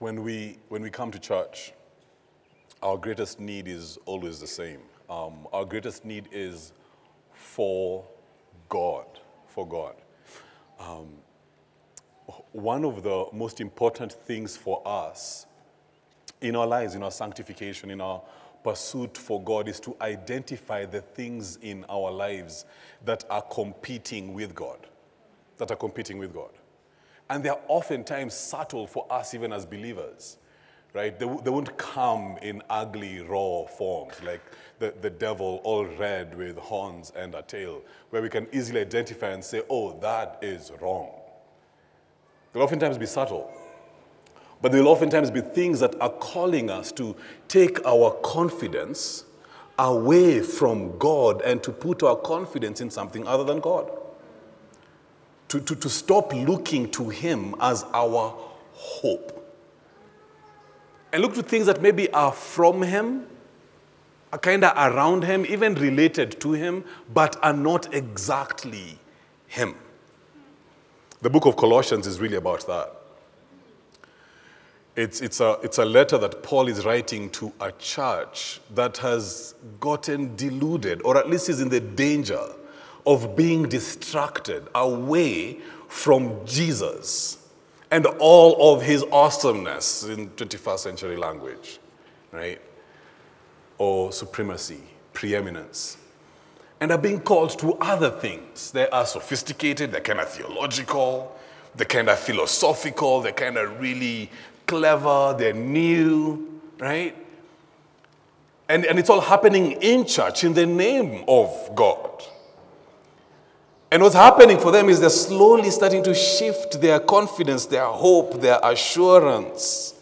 When we, when we come to church, our greatest need is always the same. Um, our greatest need is for God, for God. Um, one of the most important things for us in our lives, in our sanctification, in our pursuit for God, is to identify the things in our lives that are competing with God, that are competing with God. And they're oftentimes subtle for us, even as believers, right? They, they won't come in ugly, raw forms, like the, the devil all red with horns and a tail, where we can easily identify and say, oh, that is wrong. They'll oftentimes be subtle. But they'll oftentimes be things that are calling us to take our confidence away from God and to put our confidence in something other than God to, to, to stop looking to Him as our hope. And look to things that maybe are from Him, are kind of around Him, even related to Him, but are not exactly Him. The book of Colossians is really about that. It's, it's, a, it's a letter that Paul is writing to a church that has gotten deluded, or at least is in the danger of being distracted away from Jesus and all of his awesomeness in 21st century language, right? Or supremacy, preeminence. And are being called to other things. They are sophisticated, they're kind of theological, they're kind of philosophical, they're kind of really clever, they're new, right? And, and it's all happening in church in the name of God. And what's happening for them is they're slowly starting to shift their confidence, their hope, their assurance,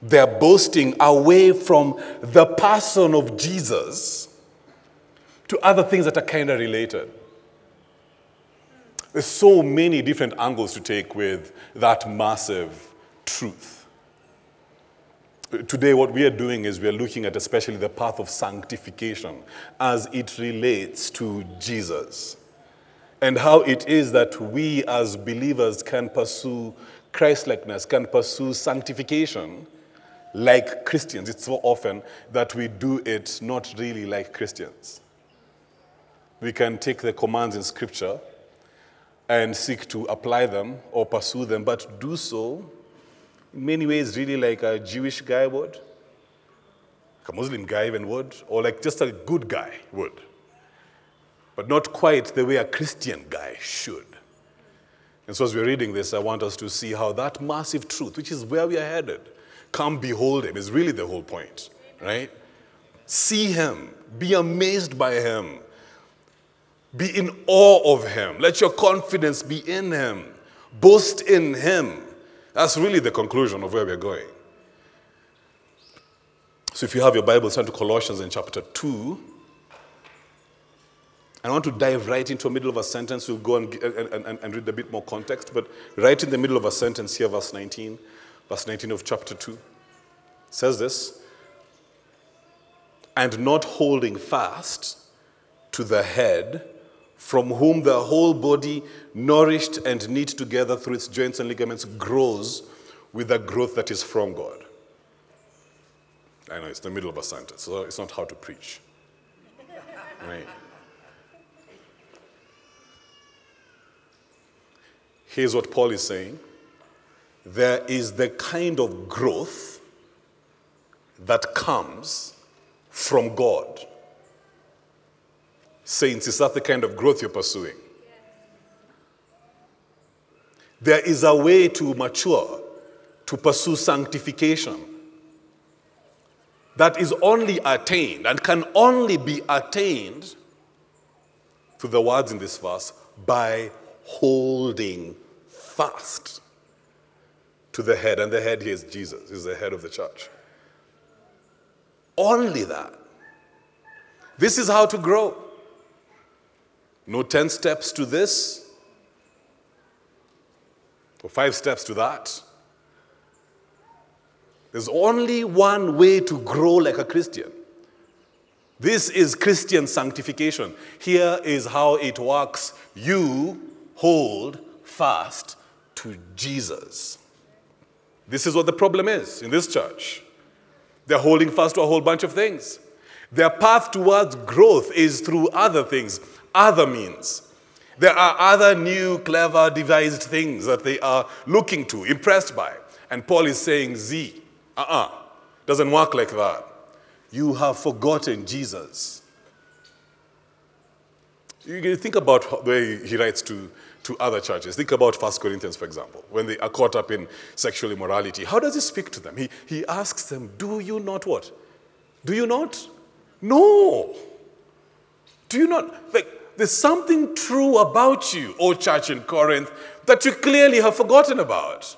their boasting away from the person of Jesus to other things that are kind of related. There's so many different angles to take with that massive truth. Today, what we are doing is we are looking at especially the path of sanctification as it relates to Jesus and how it is that we as believers can pursue Christlikeness, can pursue sanctification like Christians. It's so often that we do it not really like Christians. We can take the commands in Scripture and seek to apply them or pursue them, but do so in many ways really like a Jewish guy would, like a Muslim guy even would, or like just a good guy would but not quite the way a Christian guy should. And so, as we're reading this, I want us to see how that massive truth, which is where we are headed, come behold him, is really the whole point, right? See him, be amazed by him, be in awe of him, let your confidence be in him, boast in him. That's really the conclusion of where we're going. So, if you have your Bible, turn to Colossians in chapter 2. I want to dive right into the middle of a sentence. We'll go and, and, and, and, read a bit more context, but right in the middle of a sentence here, verse 19, verse 19 of chapter 2, says this And not holding fast to the head, from whom the whole body, nourished and knit together through its joints and ligaments, grows with the growth that is from God. I know it's the middle of a sentence, so it's not how to preach. Right? Here's what Paul is saying there is the kind of growth that comes from God. Saints, is that the kind of growth you're pursuing? There is a way to mature, to pursue sanctification that is only attained and can only be attained through the words in this verse by holding fast to the head, and the head here is Jesus, is the head of the church. Only that. This is how to grow. No 10 steps to this, or five steps to that. There's only one way to grow like a Christian. This is Christian sanctification. Here is how it works. You hold fast to Jesus. This is what the problem is in this church. They're holding fast to a whole bunch of things. Their path towards growth is through other things, other means. There are other new, clever, devised things that they are looking to, impressed by. And Paul is saying, Z, uh uh-uh, uh, doesn't work like that. You have forgotten Jesus. You think about the way he writes to, to other churches. Think about 1 Corinthians, for example, when they are caught up in sexual immorality. How does he speak to them? He, he asks them, Do you not what? Do you not? No. Do you not? Like, there's something true about you, O church in Corinth, that you clearly have forgotten about.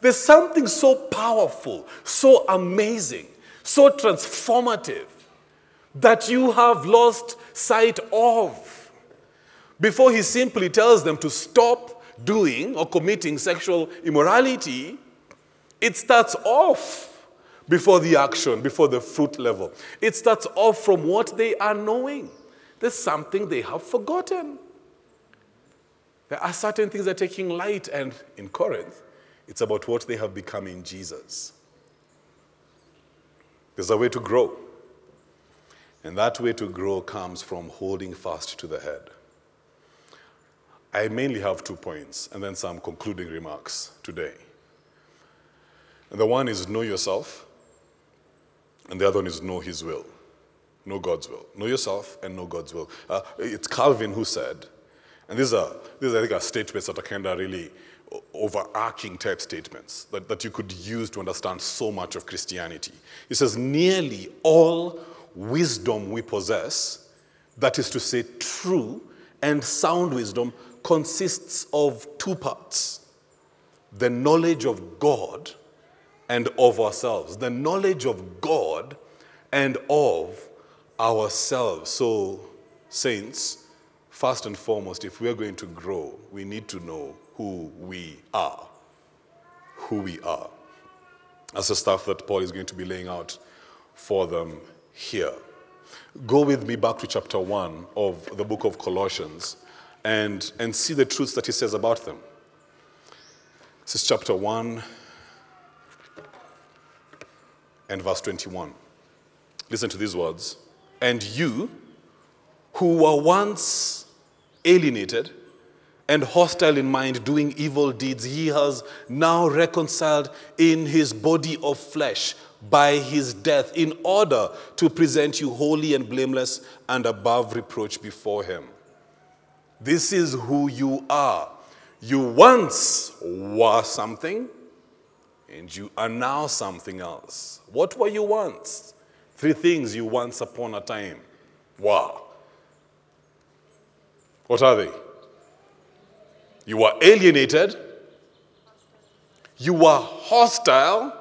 There's something so powerful, so amazing, so transformative that you have lost sight of. Before he simply tells them to stop doing or committing sexual immorality, it starts off before the action, before the fruit level. It starts off from what they are knowing. There's something they have forgotten. There are certain things that are taking light, and in Corinth, it's about what they have become in Jesus. There's a way to grow. And that way to grow comes from holding fast to the head. I mainly have two points and then some concluding remarks today. And the one is know yourself, and the other one is know His will. Know God's will. Know yourself and know God's will. Uh, it's Calvin who said, and these are, these are I think, are statements that are kind of really overarching type statements that, that you could use to understand so much of Christianity. He says, nearly all wisdom we possess, that is to say, true and sound wisdom, consists of two parts the knowledge of God and of ourselves. The knowledge of God and of ourselves. So, saints, first and foremost, if we are going to grow, we need to know who we are. Who we are. That's the stuff that Paul is going to be laying out for them here. Go with me back to chapter 1 of the book of Colossians and, and see the truths that he says about them. This is chapter 1 and verse 21. Listen to these words. And you, who were once alienated and hostile in mind, doing evil deeds, he has now reconciled in his body of flesh by his death in order to present you holy and blameless and above reproach before him. This is who you are. You once were something, and you are now something else. What were you once? Three things you once upon a time Wow. What are they? You were alienated, you were hostile,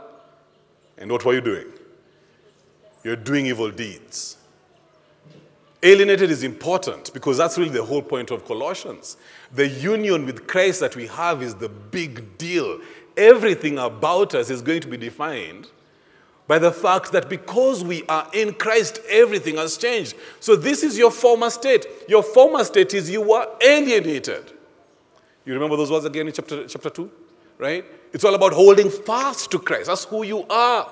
and what were you doing? You're doing evil deeds. Alienated is important because that's really the whole point of Colossians. The union with Christ that we have is the big deal. Everything about us is going to be defined by the fact that because we are in Christ, everything has changed. So, this is your former state. Your former state is you were alienated. You remember those words again in chapter, chapter 2? Right? It's all about holding fast to Christ. That's who you are.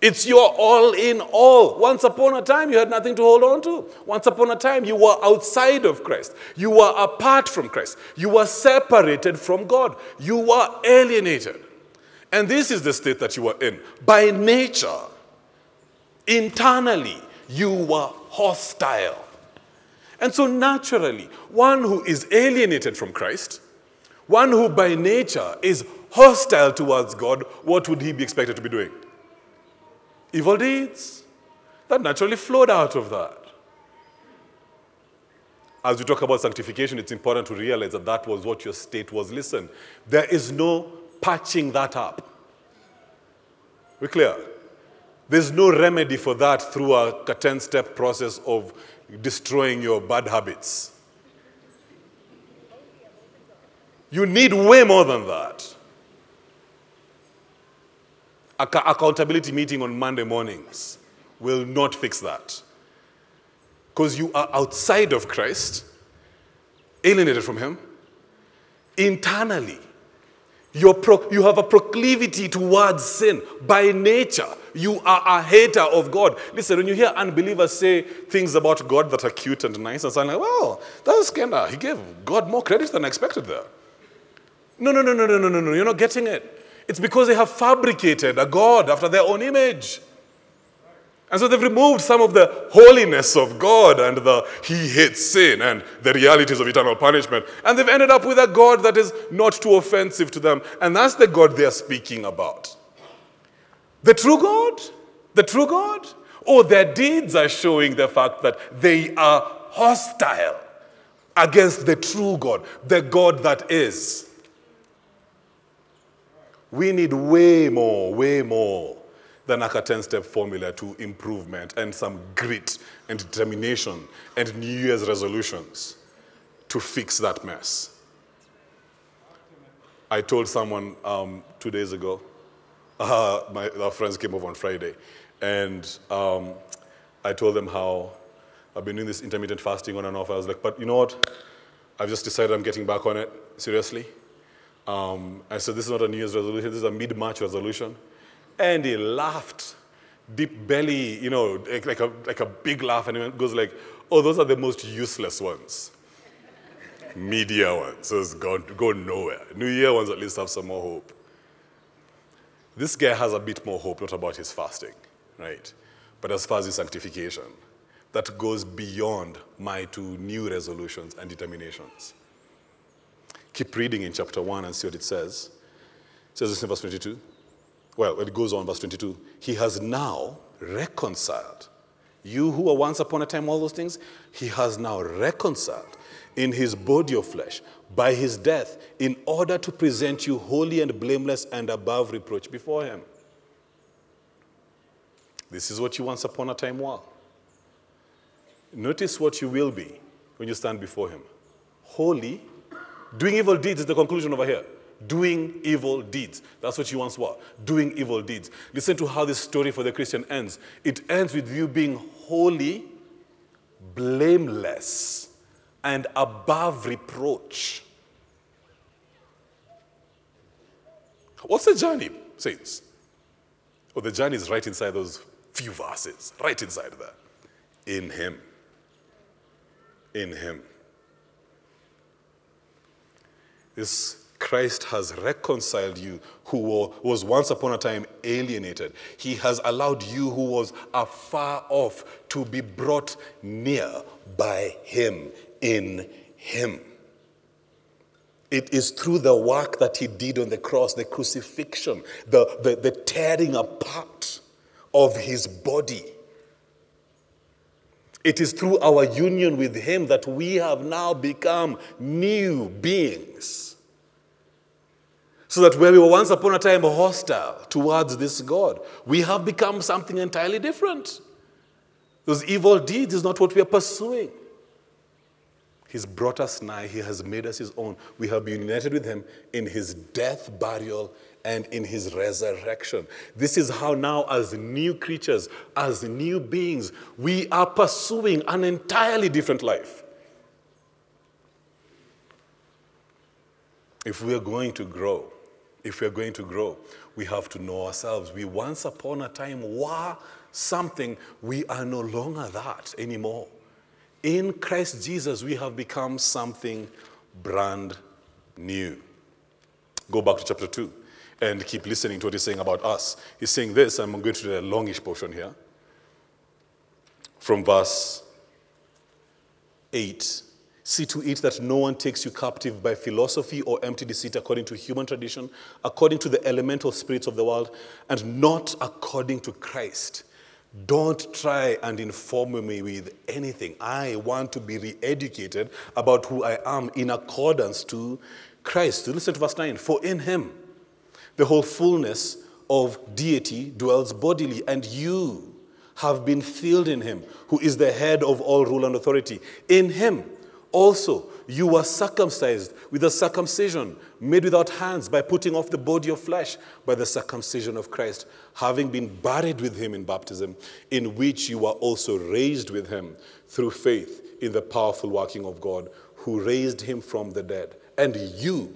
It's your all in all. Once upon a time, you had nothing to hold on to. Once upon a time, you were outside of Christ. You were apart from Christ. You were separated from God. You were alienated. And this is the state that you were in. By nature, internally, you were hostile. And so, naturally, one who is alienated from Christ, one who by nature is hostile towards God, what would he be expected to be doing? Evil deeds. That naturally flowed out of that. As we talk about sanctification, it's important to realize that that was what your state was. Listen, there is no patching that up. We clear? There's no remedy for that through a 10 step process of destroying your bad habits. You need way more than that. Ac- accountability meeting on Monday mornings will not fix that. Because you are outside of Christ, alienated from Him, internally pro- you have a proclivity towards sin. By nature, you are a hater of God. Listen, when you hear unbelievers say things about God that are cute and nice, and so I'm like, well, that's kind of, he gave God more credit than I expected there. No, no, no, no, no, no, no, no. You're not getting it. It's because they have fabricated a God after their own image. And so they've removed some of the holiness of God and the He hates sin and the realities of eternal punishment. And they've ended up with a God that is not too offensive to them. And that's the God they're speaking about. The true God? The true God? Or oh, their deeds are showing the fact that they are hostile against the true God, the God that is. We need way more, way more than like a 10 step formula to improvement and some grit and determination and New Year's resolutions to fix that mess. I told someone um, two days ago, uh, my, our friends came over on Friday, and um, I told them how I've been doing this intermittent fasting on and off. I was like, but you know what? I've just decided I'm getting back on it, seriously. Um, I said, this is not a New Year's resolution, this is a mid March resolution. And he laughed, deep belly, you know, like a, like a big laugh, and he goes like, oh, those are the most useless ones. Media ones, it's gone, go nowhere. New Year ones at least have some more hope. This guy has a bit more hope, not about his fasting, right? But as far as his sanctification, that goes beyond my two new resolutions and determinations. Keep reading in chapter 1 and see what it says. It says this in verse 22. Well, it goes on, verse 22. He has now reconciled. You who were once upon a time all those things, he has now reconciled in his body of flesh by his death in order to present you holy and blameless and above reproach before him. This is what you once upon a time were. Notice what you will be when you stand before him holy. Doing evil deeds is the conclusion over here doing evil deeds. That's what you once were, doing evil deeds. Listen to how this story for the Christian ends. It ends with you being holy, blameless, and above reproach. What's the journey, saints? Oh, the journey is right inside those few verses, right inside there. In Him. In Him. This Christ has reconciled you who was once upon a time alienated. He has allowed you who was afar off to be brought near by Him in Him. It is through the work that He did on the cross, the crucifixion, the, the, the tearing apart of His body. It is through our union with Him that we have now become new beings. So that where we were once upon a time hostile towards this God, we have become something entirely different. Those evil deeds is not what we are pursuing. He's brought us nigh. He has made us his own. We have been united with him in his death, burial, and in his resurrection. This is how now, as new creatures, as new beings, we are pursuing an entirely different life. If we are going to grow, if we are going to grow, we have to know ourselves. We once upon a time were something, we are no longer that anymore. In Christ Jesus, we have become something brand new. Go back to chapter 2 and keep listening to what he's saying about us. He's saying this, I'm going to do a longish portion here. From verse 8 See to it that no one takes you captive by philosophy or empty deceit according to human tradition, according to the elemental spirits of the world, and not according to Christ. Don't try and inform me with anything. I want to be re educated about who I am in accordance to Christ. Listen to verse 9. For in him the whole fullness of deity dwells bodily, and you have been filled in him, who is the head of all rule and authority. In him, also, you were circumcised with a circumcision made without hands by putting off the body of flesh by the circumcision of Christ, having been buried with him in baptism, in which you were also raised with him through faith in the powerful working of God who raised him from the dead. And you,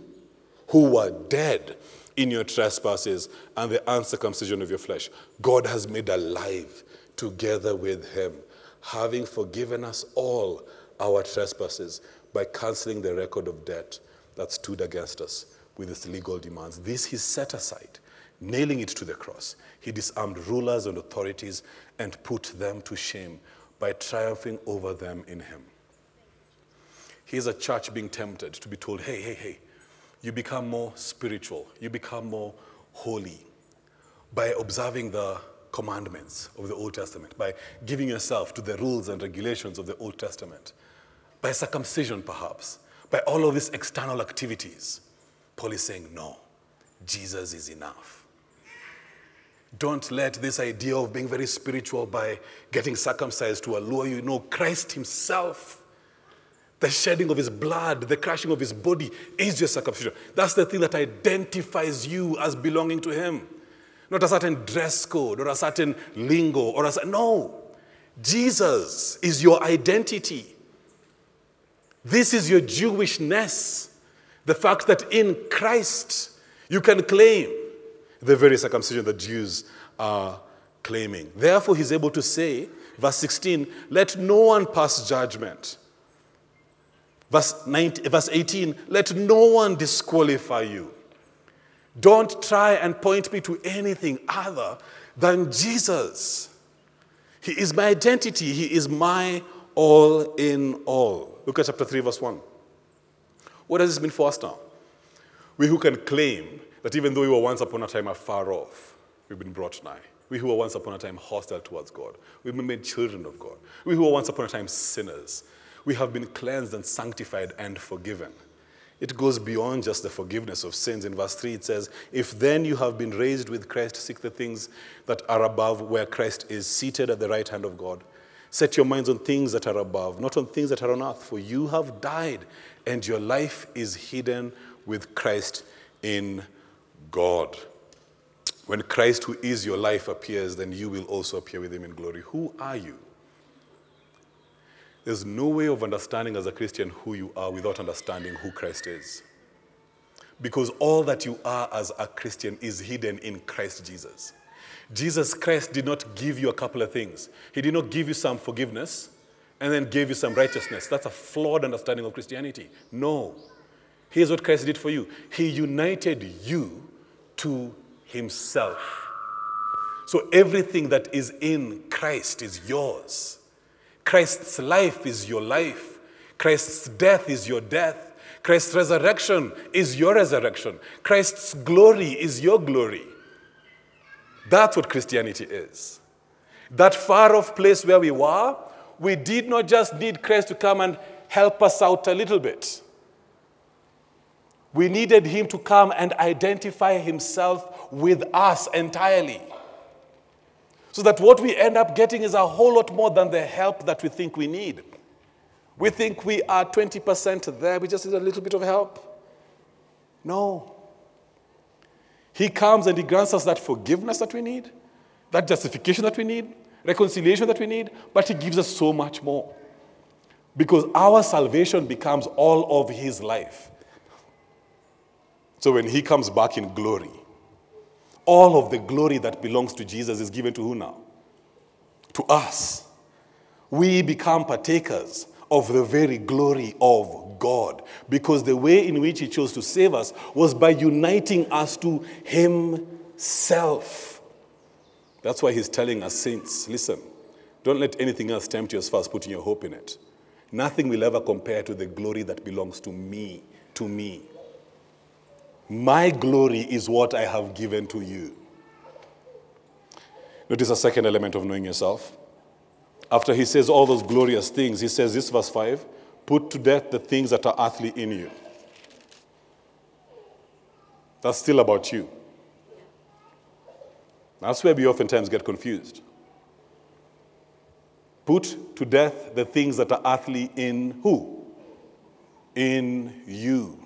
who were dead in your trespasses and the uncircumcision of your flesh, God has made alive together with him, having forgiven us all our trespasses by canceling the record of debt that stood against us with its legal demands. This he set aside, nailing it to the cross. He disarmed rulers and authorities and put them to shame by triumphing over them in him. Here's a church being tempted to be told, hey, hey, hey, you become more spiritual, you become more holy by observing the commandments of the Old Testament, by giving yourself to the rules and regulations of the Old Testament, by circumcision, perhaps, by all of these external activities. Paul is saying, no, Jesus is enough. Don't let this idea of being very spiritual by getting circumcised to allure you. No, Christ Himself the shedding of his blood, the crushing of his body is your circumcision. That's the thing that identifies you as belonging to him. Not a certain dress code or a certain lingo or a no. Jesus is your identity. This is your Jewishness. The fact that in Christ you can claim the very circumcision that Jews are claiming. Therefore, he's able to say, verse 16, let no one pass judgment Verse, 19, verse 18 let no one disqualify you. Don't try and point me to anything other than Jesus. He is my identity, He is my all in all. Look at chapter 3, verse 1. What does this mean for us now? We who can claim that even though we were once upon a time afar off, we've been brought nigh. We who were once upon a time hostile towards God, we've been made children of God. We who were once upon a time sinners, we have been cleansed and sanctified and forgiven. It goes beyond just the forgiveness of sins. In verse 3, it says, If then you have been raised with Christ, seek the things that are above, where Christ is seated at the right hand of God. Set your minds on things that are above, not on things that are on earth, for you have died, and your life is hidden with Christ in God. When Christ, who is your life, appears, then you will also appear with him in glory. Who are you? There's no way of understanding as a Christian who you are without understanding who Christ is. Because all that you are as a Christian is hidden in Christ Jesus. Jesus Christ did not give you a couple of things. He did not give you some forgiveness and then gave you some righteousness. That's a flawed understanding of Christianity. No. Here's what Christ did for you He united you to Himself. So everything that is in Christ is yours. Christ's life is your life. Christ's death is your death. Christ's resurrection is your resurrection. Christ's glory is your glory. That's what Christianity is. That far off place where we were, we did not just need Christ to come and help us out a little bit. We needed him to come and identify himself with us entirely. So that what we end up getting is a whole lot more than the help that we think we need. We think we are 20% there, we just need a little bit of help. No. He comes and He grants us that forgiveness that we need, that justification that we need, reconciliation that we need, but He gives us so much more. Because our salvation becomes all of His life. So when He comes back in glory, all of the glory that belongs to Jesus is given to who now? To us. We become partakers of the very glory of God because the way in which He chose to save us was by uniting us to Himself. That's why He's telling us, saints, listen, don't let anything else tempt you as far as putting your hope in it. Nothing will ever compare to the glory that belongs to me, to me. My glory is what I have given to you. Notice a second element of knowing yourself. After he says all those glorious things, he says this, verse 5 put to death the things that are earthly in you. That's still about you. That's where we oftentimes get confused. Put to death the things that are earthly in who? In you.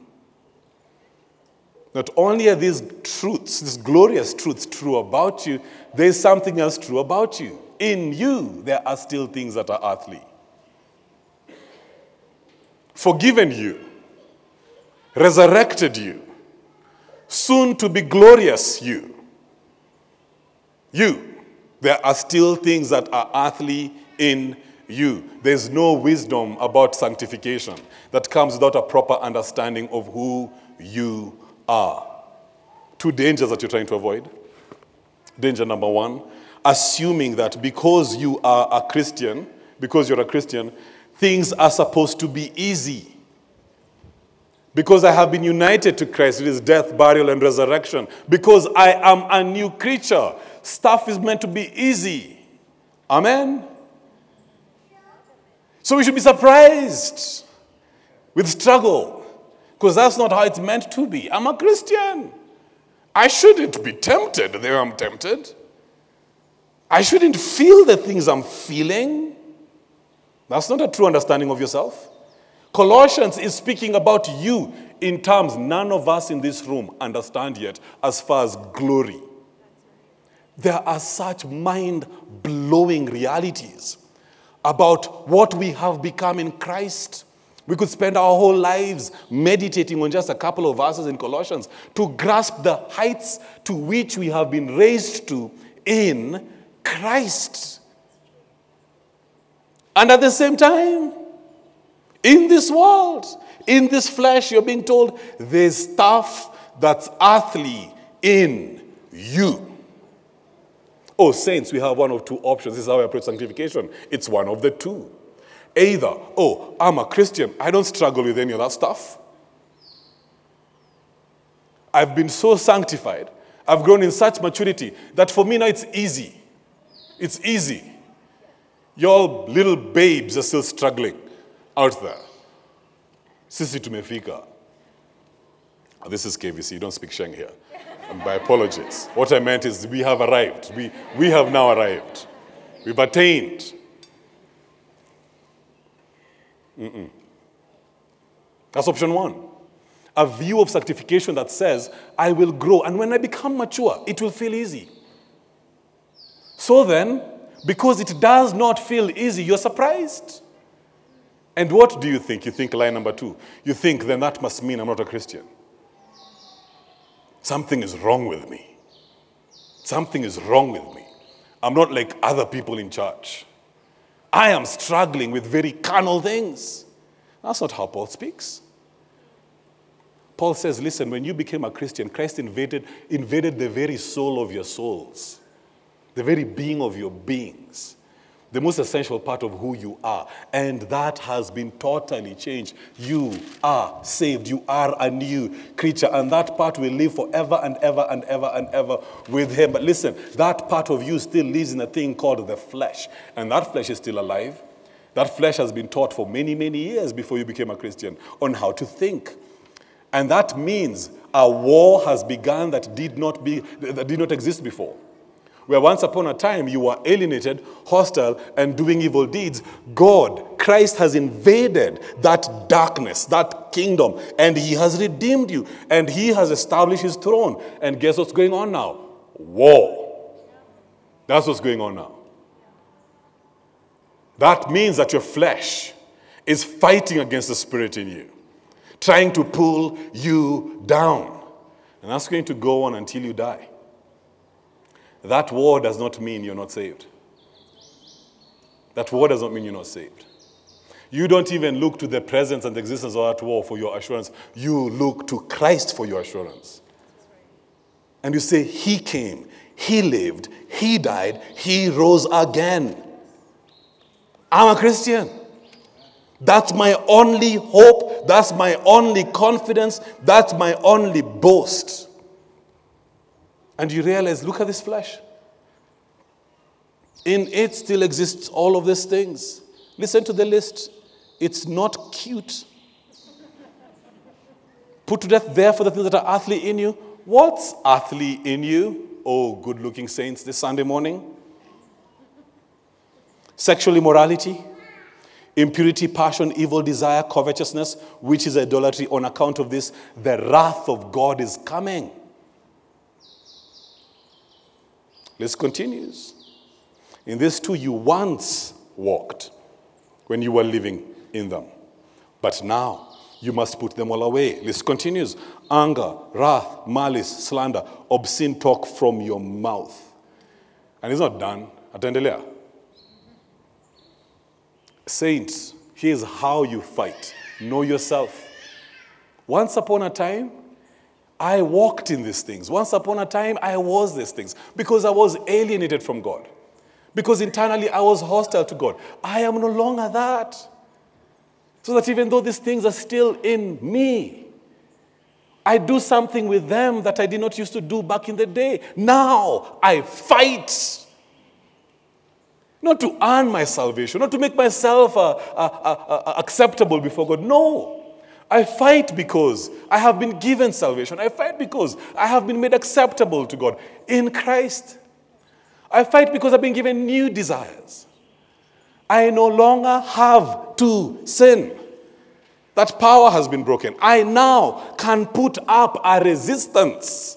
Not only are these truths, these glorious truths true about you, there's something else true about you. In you, there are still things that are earthly. Forgiven you, resurrected you, soon to be glorious you. You. There are still things that are earthly in you. There's no wisdom about sanctification that comes without a proper understanding of who you are. Two dangers that you're trying to avoid. Danger number one assuming that because you are a Christian, because you're a Christian, things are supposed to be easy. Because I have been united to Christ it is death, burial, and resurrection. Because I am a new creature. Stuff is meant to be easy. Amen? So we should be surprised with struggle. Because that's not how it's meant to be. I'm a Christian. I shouldn't be tempted there I'm tempted. I shouldn't feel the things I'm feeling. That's not a true understanding of yourself. Colossians is speaking about you in terms none of us in this room understand yet as far as glory. There are such mind blowing realities about what we have become in Christ. We could spend our whole lives meditating on just a couple of verses in Colossians to grasp the heights to which we have been raised to in Christ. And at the same time, in this world, in this flesh, you're being told there's stuff that's earthly in you. Oh, saints, we have one of two options. This is how we approach sanctification. It's one of the two. Either, oh, I'm a Christian, I don't struggle with any of that stuff. I've been so sanctified, I've grown in such maturity that for me now it's easy. It's easy. Your little babes are still struggling out there. Sisi tumefika. Oh, this is KVC, you don't speak Sheng here. And my apologies. What I meant is we have arrived. We, we have now arrived. We've attained. Mm-mm. That's option one. A view of sanctification that says, I will grow, and when I become mature, it will feel easy. So then, because it does not feel easy, you're surprised. And what do you think? You think line number two. You think then that must mean I'm not a Christian. Something is wrong with me. Something is wrong with me. I'm not like other people in church. I am struggling with very carnal things. That's not how Paul speaks. Paul says, listen, when you became a Christian, Christ invaded, invaded the very soul of your souls the very being of your beings, the most essential part of who you are. And that has been totally changed. You are saved. You are a new creature. And that part will live forever and ever and ever and ever with Him. But listen, that part of you still lives in a thing called the flesh. And that flesh is still alive. That flesh has been taught for many, many years before you became a Christian on how to think. And that means a war has begun that did not, be, that did not exist before where once upon a time you were alienated, hostile, and doing evil deeds, God, Christ has invaded that darkness, that kingdom, and He has redeemed you, and He has established His throne. And guess what's going on now? War. That's what's going on now. That means that your flesh is fighting against the spirit in you, trying to pull you down. And that's going to go on until you die. That war does not mean you're not saved. That war does not mean you're not saved. You don't even look to the presence and the existence of that war for your assurance. You look to Christ for your assurance. And you say, He came, He lived, He died, He rose again. I'm a Christian. That's my only hope. That's my only confidence. That's my only boast. And you realize, look at this flesh. In it still exists all of these things. Listen to the list. It's not cute. Put to death, therefore, the things that are earthly in you. What's earthly in you? Oh, good looking saints this Sunday morning. Sexual immorality, impurity, passion, evil desire, covetousness, which is idolatry. On account of this, the wrath of God is coming. List continues. In these two, you once walked when you were living in them. But now You must put them all away. List continues anger, wrath, malice, slander, obscene talk from your mouth. And it's not done. Ataendelea. Saints, here's how you fight know yourself. Once upon a time, I walked in these things. Once upon a time, I was these things because I was alienated from God. Because internally, I was hostile to God. I am no longer that. So that even though these things are still in me, I do something with them that I did not used to do back in the day. Now I fight. Not to earn my salvation, not to make myself uh, uh, uh, acceptable before God. No. I fight because I have been given salvation. I fight because I have been made acceptable to God in Christ. I fight because I've been given new desires. I no longer have to sin. That power has been broken. I now can put up a resistance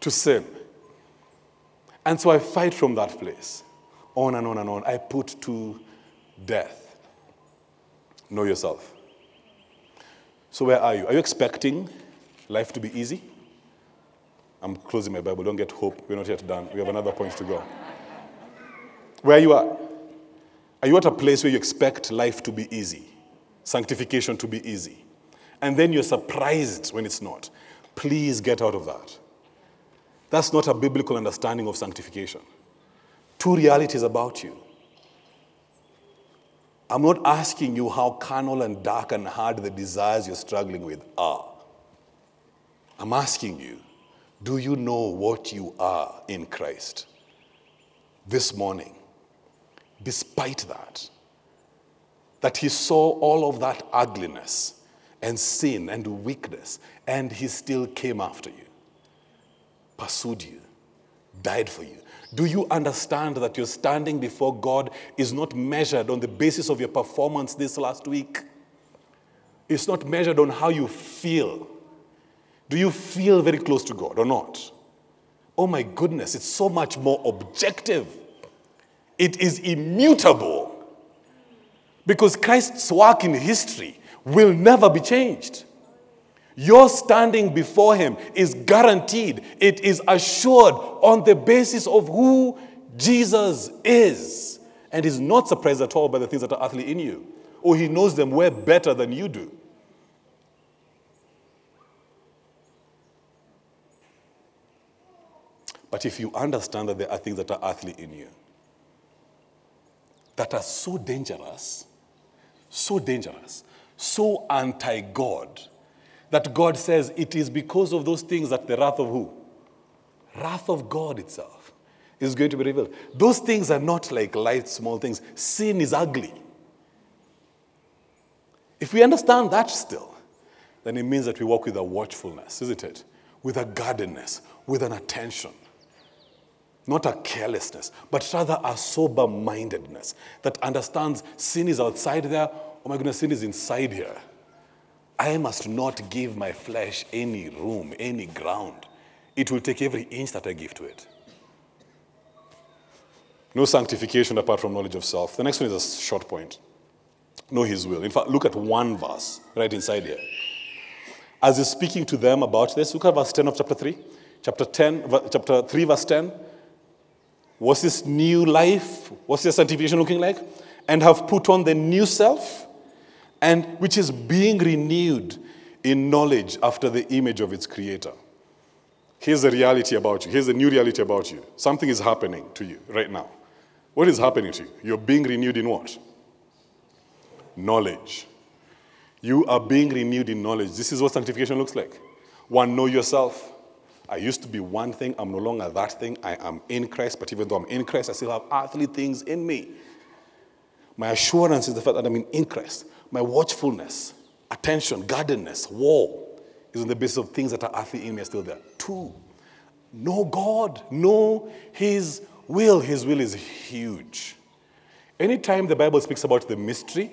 to sin. And so I fight from that place. On and on and on. I put to death. Know yourself. So, where are you? Are you expecting life to be easy? I'm closing my Bible. Don't get hope. We're not yet done. We have another point to go. Where you are? Are you at a place where you expect life to be easy? Sanctification to be easy? And then you're surprised when it's not. Please get out of that. That's not a biblical understanding of sanctification. Two realities about you. I'm not asking you how carnal and dark and hard the desires you're struggling with are. I'm asking you, do you know what you are in Christ? This morning, despite that, that he saw all of that ugliness and sin and weakness, and he still came after you, pursued you, died for you. Do you understand that your standing before God is not measured on the basis of your performance this last week? It's not measured on how you feel. Do you feel very close to God or not? Oh my goodness, it's so much more objective. It is immutable. Because Christ's work in history will never be changed. Your standing before Him is guaranteed, it is assured on the basis of who Jesus is. And He's not surprised at all by the things that are earthly in you, or He knows them way better than you do. But if you understand that there are things that are earthly in you, that are so dangerous, so dangerous, so anti God, that God says it is because of those things that the wrath of who? Wrath of God itself is going to be revealed. Those things are not like light, small things. Sin is ugly. If we understand that still, then it means that we walk with a watchfulness, isn't it? With a guardedness, with an attention not a carelessness, but rather a sober mindedness that understands sin is outside there. Oh my goodness, sin is inside here. I must not give my flesh any room, any ground. It will take every inch that I give to it. No sanctification apart from knowledge of self. The next one is a short point. Know his will. In fact, look at one verse right inside here. As he's speaking to them about this, look at verse 10 of chapter 3. Chapter 10, chapter 3, verse 10. What's this new life? What's your sanctification looking like? And have put on the new self, and which is being renewed in knowledge after the image of its creator. Here's the reality about you. Here's the new reality about you. Something is happening to you right now. What is happening to you? You're being renewed in what? Knowledge. You are being renewed in knowledge. This is what sanctification looks like. One, know yourself. I used to be one thing, I'm no longer that thing. I am in Christ, but even though I'm in Christ, I still have earthly things in me. My assurance is the fact that I'm in Christ. My watchfulness, attention, guardedness, war is on the basis of things that are earthly in me are still there. Two, know God, know His will. His will is huge. Anytime the Bible speaks about the mystery,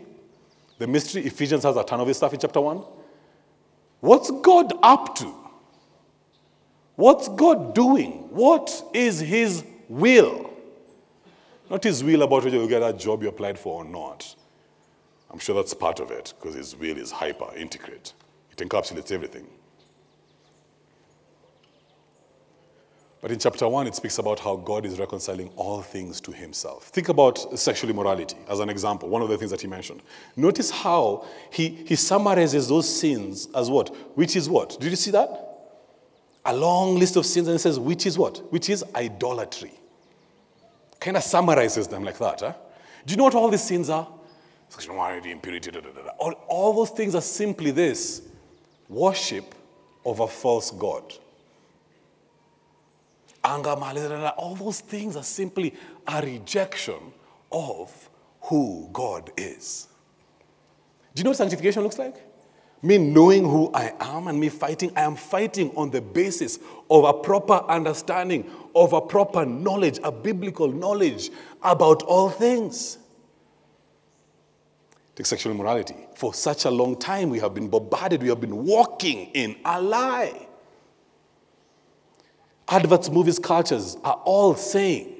the mystery, Ephesians has a ton of this stuff in chapter 1. What's God up to? What's God doing? What is His will? Not His will about whether you get that job you applied for or not. I'm sure that's part of it because His will is hyper integrate. It encapsulates everything. But in chapter 1, it speaks about how God is reconciling all things to himself. Think about sexual immorality as an example, one of the things that he mentioned. Notice how he, he summarizes those sins as what? Which is what? Did you see that? A long list of sins and it says, which is what? Which is idolatry. Kind of summarizes them like that. Huh? Do you know what all these sins are? Impurity, da, da, da, all, all those things are simply this worship of a false God anger, malice, all those things are simply a rejection of who God is. Do you know what sanctification looks like? Me knowing who I am and me fighting, I am fighting on the basis of a proper understanding, of a proper knowledge, a biblical knowledge about all things. Take sexual immorality. For such a long time, we have been bombarded, we have been walking in a lie adverts, movies, cultures are all saying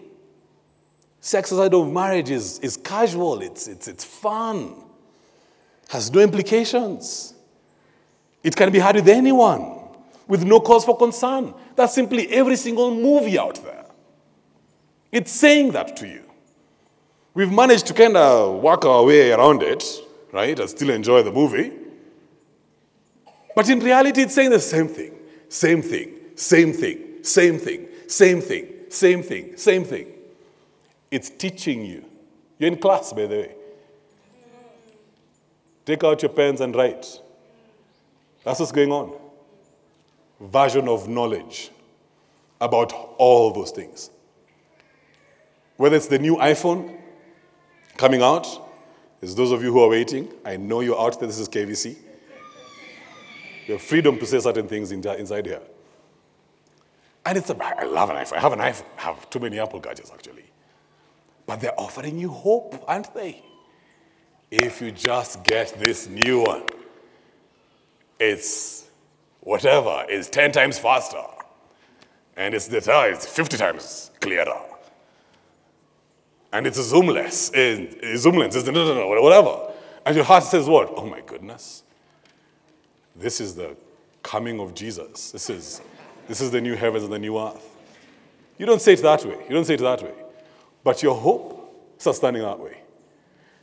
sex outside of marriage is, is casual, it's, it's, it's fun, has no implications. It can be had with anyone with no cause for concern. That's simply every single movie out there. It's saying that to you. We've managed to kind of work our way around it, right, and still enjoy the movie. But in reality, it's saying the same thing, same thing, same thing. Same thing, same thing, same thing, same thing. It's teaching you. You're in class, by the way. Take out your pens and write. That's what's going on. Version of knowledge about all those things. Whether it's the new iPhone coming out, is those of you who are waiting. I know you're out there. This is KVC. You have freedom to say certain things inside here. And it's a, I love an iPhone. I have an iPhone. I have too many Apple gadgets, actually. But they're offering you hope, aren't they? If you just get this new one, it's whatever, it's 10 times faster. And it's, the, it's 50 times clearer. And it's zoomless. It's zoomless. It's no, no, no, whatever. And your heart says, what? Oh my goodness. This is the coming of Jesus. This is this is the new heavens and the new earth. You don't say it that way. You don't say it that way. But your hope starts standing that way.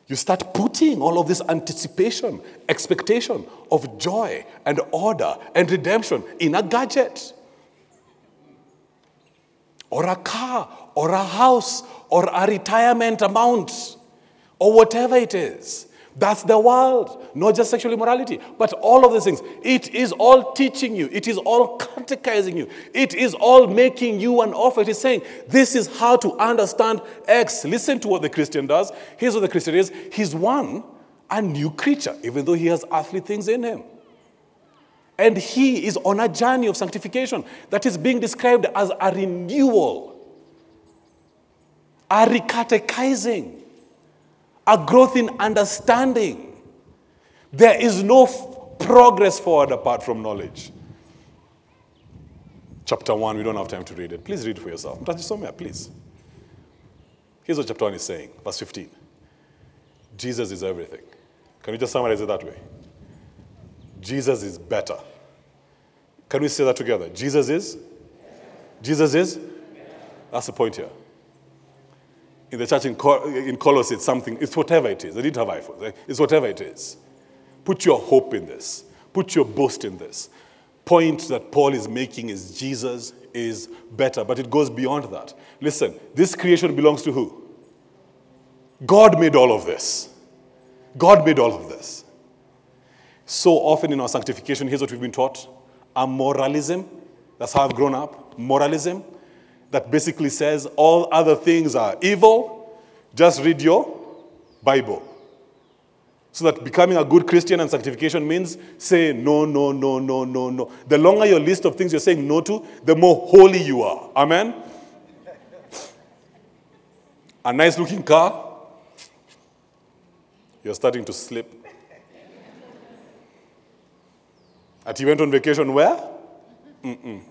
You start putting all of this anticipation, expectation of joy and order and redemption in a gadget or a car or a house or a retirement amount or whatever it is. That's the world, not just sexual immorality, but all of these things. It is all teaching you, it is all catechizing you, it is all making you an offer. It is saying, This is how to understand X. Listen to what the Christian does. Here's what the Christian is He's one, a new creature, even though he has earthly things in him. And he is on a journey of sanctification that is being described as a renewal, a recatechizing a growth in understanding. There is no f- progress forward apart from knowledge. Chapter 1, we don't have time to read it. Please read it for yourself. Somewhere, please. Here's what chapter 1 is saying, verse 15. Jesus is everything. Can we just summarize it that way? Jesus is better. Can we say that together? Jesus is? Jesus is? That's the point here in the church in, Col- in Colossae, it's something, it's whatever it is. They didn't have iPhones. Eh? It's whatever it is. Put your hope in this. Put your boast in this. Point that Paul is making is Jesus is better, but it goes beyond that. Listen, this creation belongs to who? God made all of this. God made all of this. So often in our sanctification, here's what we've been taught a moralism. That's how I've grown up. Moralism that basically says all other things are evil, just read your Bible. So that becoming a good Christian and sanctification means say no, no, no, no, no, no. The longer your list of things you're saying no to, the more holy you are. Amen? A nice looking car, you're starting to slip. You went on vacation where? Mm-mm.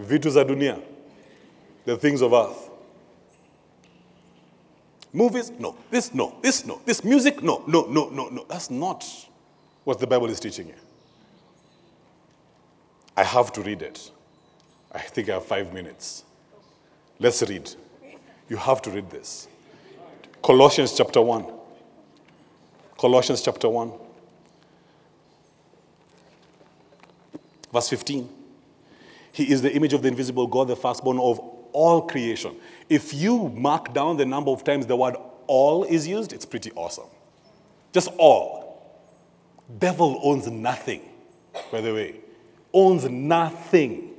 Vitu za dunia the things of earth. Movies? No. This? No. This? No. This music? No. No, no, no, no. That's not what the Bible is teaching you. I have to read it. I think I have five minutes. Let's read. You have to read this. Colossians chapter 1. Colossians chapter 1. Verse 15. He is the image of the invisible God, the firstborn of all creation. If you mark down the number of times the word all is used, it's pretty awesome. Just all. Devil owns nothing, by the way. Owns nothing.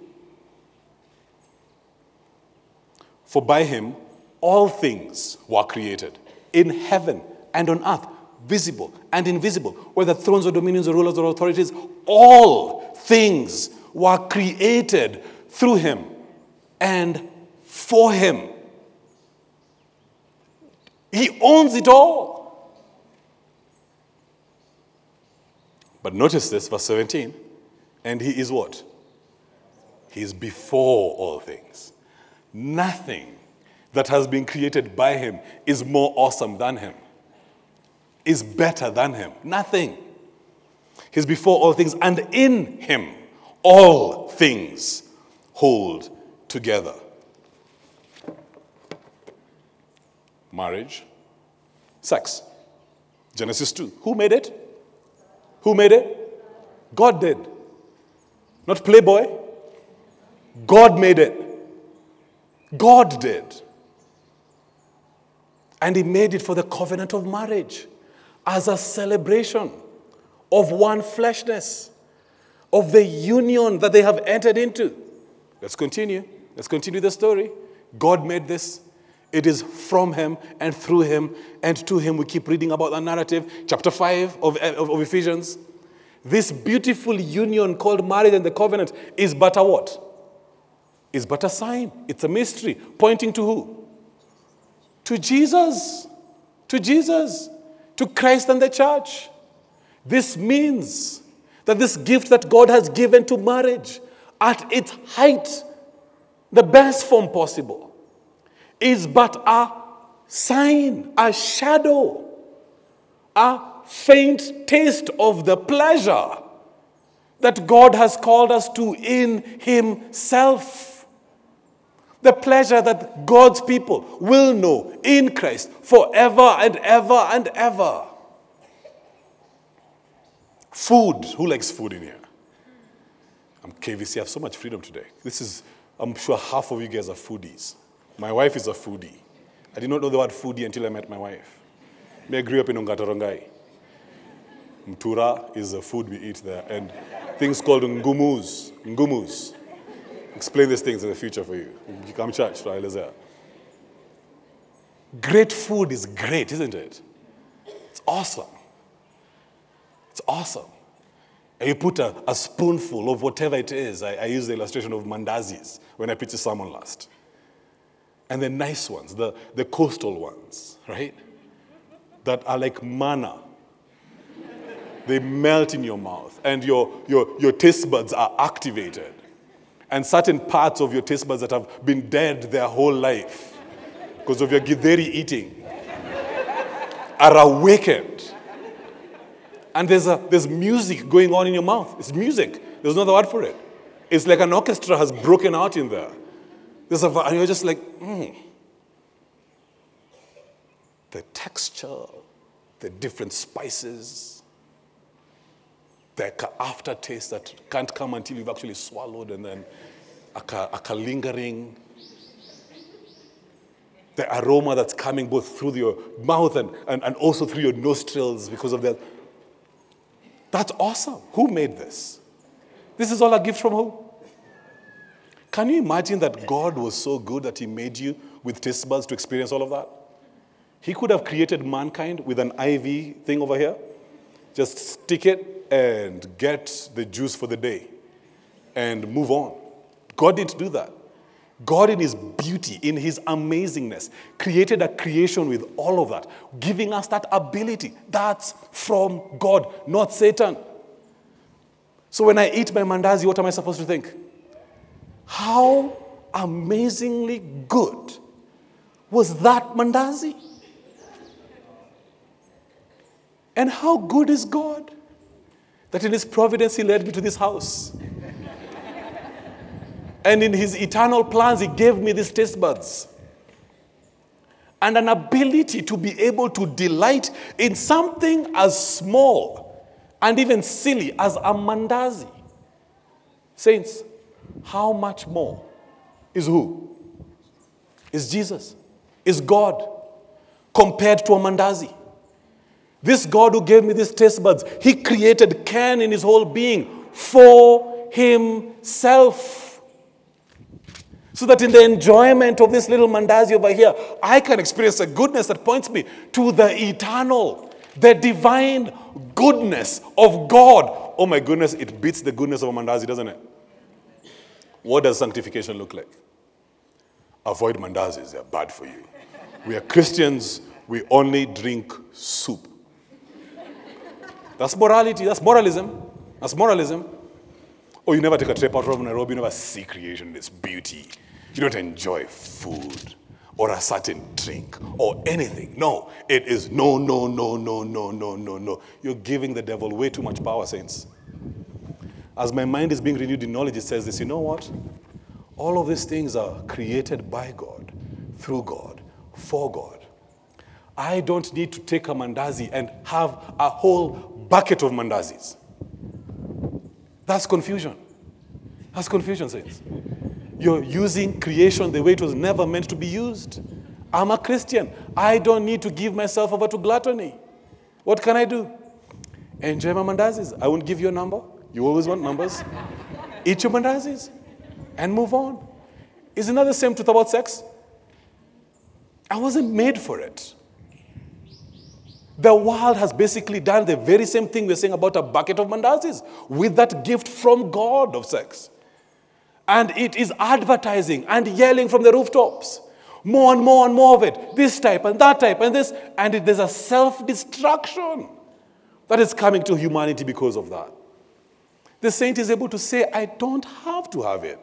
For by him all things were created, in heaven and on earth, visible and invisible, whether thrones or dominions or rulers or authorities, all things were created through him and for him. He owns it all. But notice this, verse 17. And he is what? He is before all things. Nothing that has been created by him is more awesome than him, is better than him. Nothing. He's before all things, and in him all things hold together. Marriage, sex. Genesis 2. Who made it? Who made it? God did. Not Playboy. God made it. God did. And He made it for the covenant of marriage as a celebration of one fleshness, of the union that they have entered into. Let's continue. Let's continue the story. God made this. It is from Him and through Him and to Him. We keep reading about that narrative. Chapter 5 of, of, of Ephesians. This beautiful union called marriage and the covenant is but a what? Is but a sign. It's a mystery pointing to who? To Jesus. To Jesus. To Christ and the church. This means that this gift that God has given to marriage at its height, the best form possible, is but a sign, a shadow, a faint taste of the pleasure that God has called us to in Himself. The pleasure that God's people will know in Christ forever and ever and ever. Food. Who likes food in here? I'm KVC. I have so much freedom today. This is, I'm sure half of you guys are foodies. My wife is a foodie. I did not know the word foodie until I met my wife. I grew up in Ongata Mtura is the food we eat there. And things called ngumus. Ngumus. Explain these things in the future for you. You come church, right? Great food is great, isn't it? It's awesome. It's awesome. And you put a, a spoonful of whatever it is. I, I use the illustration of mandazis when I preach a sermon last. And the nice ones, the, the coastal ones, right? That are like manna they melt in your mouth, and your, your, your taste buds are activated. And certain parts of your taste buds that have been dead their whole life because of your githeri eating are awakened. And there's, a, there's music going on in your mouth. It's music. There's no other word for it. It's like an orchestra has broken out in there. There's a, and you're just like, mm. The texture, the different spices, the aftertaste that can't come until you've actually swallowed and then a, lingering the aroma that's coming both through your mouth and, and, and also through your nostrils because of that. That's awesome. Who made this? This is all a gift from who? Can you imagine that God was so good that He made you with taste buds to experience all of that? He could have created mankind with an IV thing over here. Just stick it and get the juice for the day and move on. God didn't do that. God, in His beauty, in His amazingness, created a creation with all of that, giving us that ability. That's from God, not Satan. So when I eat my mandazi, what am I supposed to think? How amazingly good was that mandazi? And how good is God? that in His providence He led me to this house. And in his eternal plans, he gave me these taste buds and an ability to be able to delight in something as small and even silly as a mandazi. Saints, how much more is who? Is Jesus, is God compared to a mandazi. This God who gave me these taste buds, He created Ken in His whole being for Himself. So that in the enjoyment of this little mandazi over here, I can experience a goodness that points me to the eternal, the divine goodness of God. Oh my goodness, it beats the goodness of a mandazi, doesn't it? What does sanctification look like? Avoid mandazis, they're bad for you. We are Christians, we only drink soup. That's morality, that's moralism. That's moralism. Or oh, you never take a trip out of Nairobi, you never see creation, its beauty. You don't enjoy food or a certain drink or anything. No, it is no, no, no, no, no, no, no, no. You're giving the devil way too much power, saints. As my mind is being renewed in knowledge, it says this you know what? All of these things are created by God, through God, for God. I don't need to take a mandazi and have a whole bucket of mandazis. That's confusion. That's confusion, saints. You're using creation the way it was never meant to be used. I'm a Christian. I don't need to give myself over to gluttony. What can I do? Enjoy my mandazis. I won't give you a number. You always want numbers. Eat your mandazis and move on. Isn't that the same truth about sex? I wasn't made for it. The world has basically done the very same thing we're saying about a bucket of mandazis with that gift from God of sex. And it is advertising and yelling from the rooftops. More and more and more of it. This type and that type and this. And it, there's a self destruction that is coming to humanity because of that. The saint is able to say, I don't have to have it.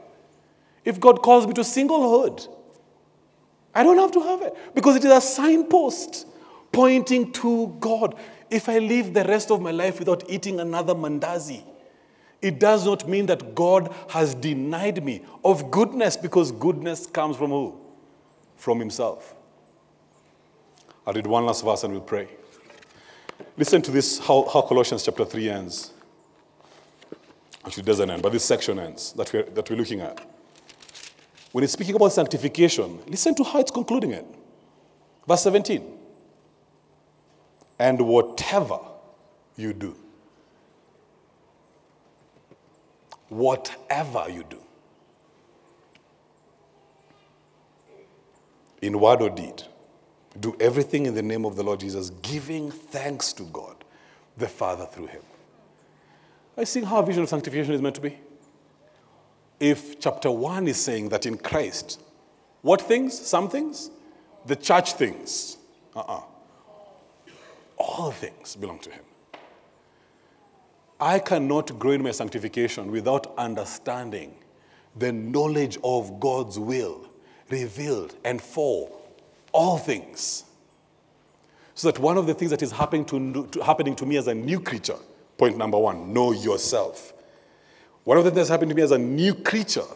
If God calls me to singlehood, I don't have to have it because it is a signpost pointing to God. If I live the rest of my life without eating another mandazi, it does not mean that God has denied me of goodness because goodness comes from who? From Himself. I'll read one last verse and we'll pray. Listen to this how, how Colossians chapter 3 ends. It doesn't end, but this section ends that we're, that we're looking at. When it's speaking about sanctification, listen to how it's concluding it. Verse 17. And whatever you do, whatever you do, in word or deed, do everything in the name of the Lord Jesus, giving thanks to God, the Father, through him. I see how a vision of sanctification is meant to be. If chapter 1 is saying that in Christ, what things? Some things? The church things. Uh uh-uh. uh All things belong to him. I cannot grow in my sanctification without understanding the knowledge of God's will revealed and for all things. So that one of the things that is happening to, to, happening to me as a new creature, point number one, know yourself. One of the things that's happened to me as a new creature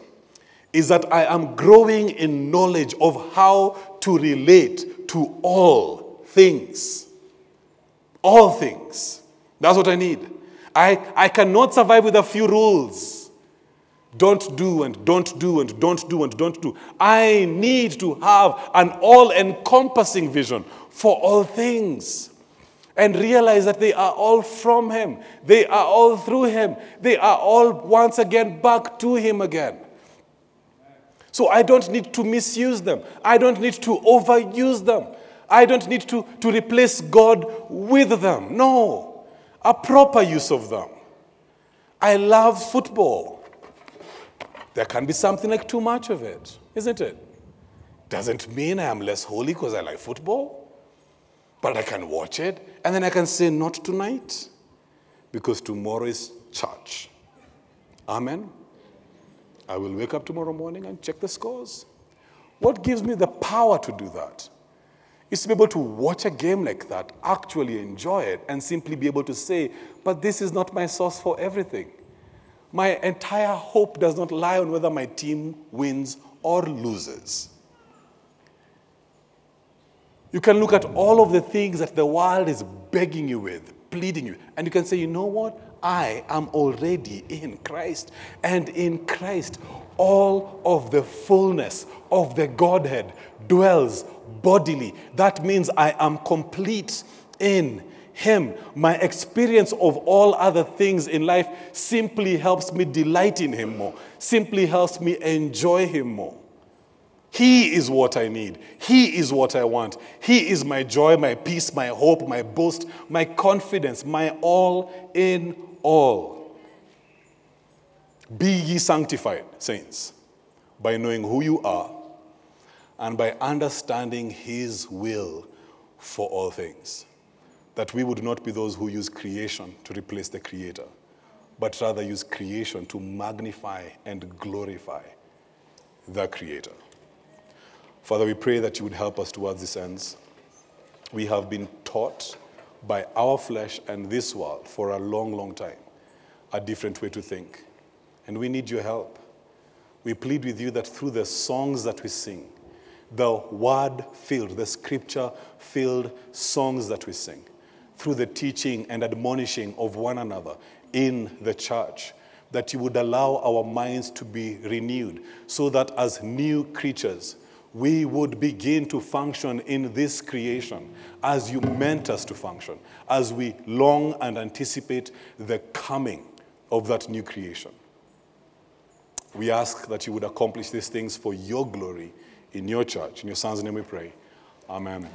is that I am growing in knowledge of how to relate to all things. All things. That's what I need. I, I cannot survive with a few rules. Don't do and don't do and don't do and don't do. I need to have an all encompassing vision for all things and realize that they are all from Him. They are all through Him. They are all once again back to Him again. So I don't need to misuse them. I don't need to overuse them. I don't need to, to replace God with them. No a proper use of them. I love football. There can be something like too much of it, isn't it? Doesn't mean I am less holy because I like football, but I can watch it and then I can say, not tonight, because tomorrow is church. Amen. I will wake up tomorrow morning and check the scores. What gives me the power to do that? is to be able to watch a game like that, actually enjoy it, and simply be able to say, but this is not my source for everything. My entire hope does not lie on whether my team wins or loses. You can look at all of the things that the world is begging you with, pleading you, and you can say, you know what? I am already in Christ. And in Christ, all of the fullness of the Godhead dwells bodily. That means I am complete in Him. My experience of all other things in life simply helps me delight in Him more, simply helps me enjoy Him more. He is what I need. He is what I want. He is my joy, my peace, my hope, my boast, my confidence, my all in all. Be ye sanctified, saints, by knowing who you are and by understanding His will for all things. That we would not be those who use creation to replace the Creator, but rather use creation to magnify and glorify the Creator. Father, we pray that you would help us towards these ends. We have been taught by our flesh and this world for a long, long time a different way to think. And we need your help. We plead with you that through the songs that we sing, the word filled, the scripture filled songs that we sing, through the teaching and admonishing of one another in the church, that you would allow our minds to be renewed so that as new creatures, we would begin to function in this creation as you meant us to function, as we long and anticipate the coming of that new creation. We ask that you would accomplish these things for your glory in your church. In your son's name we pray. Amen.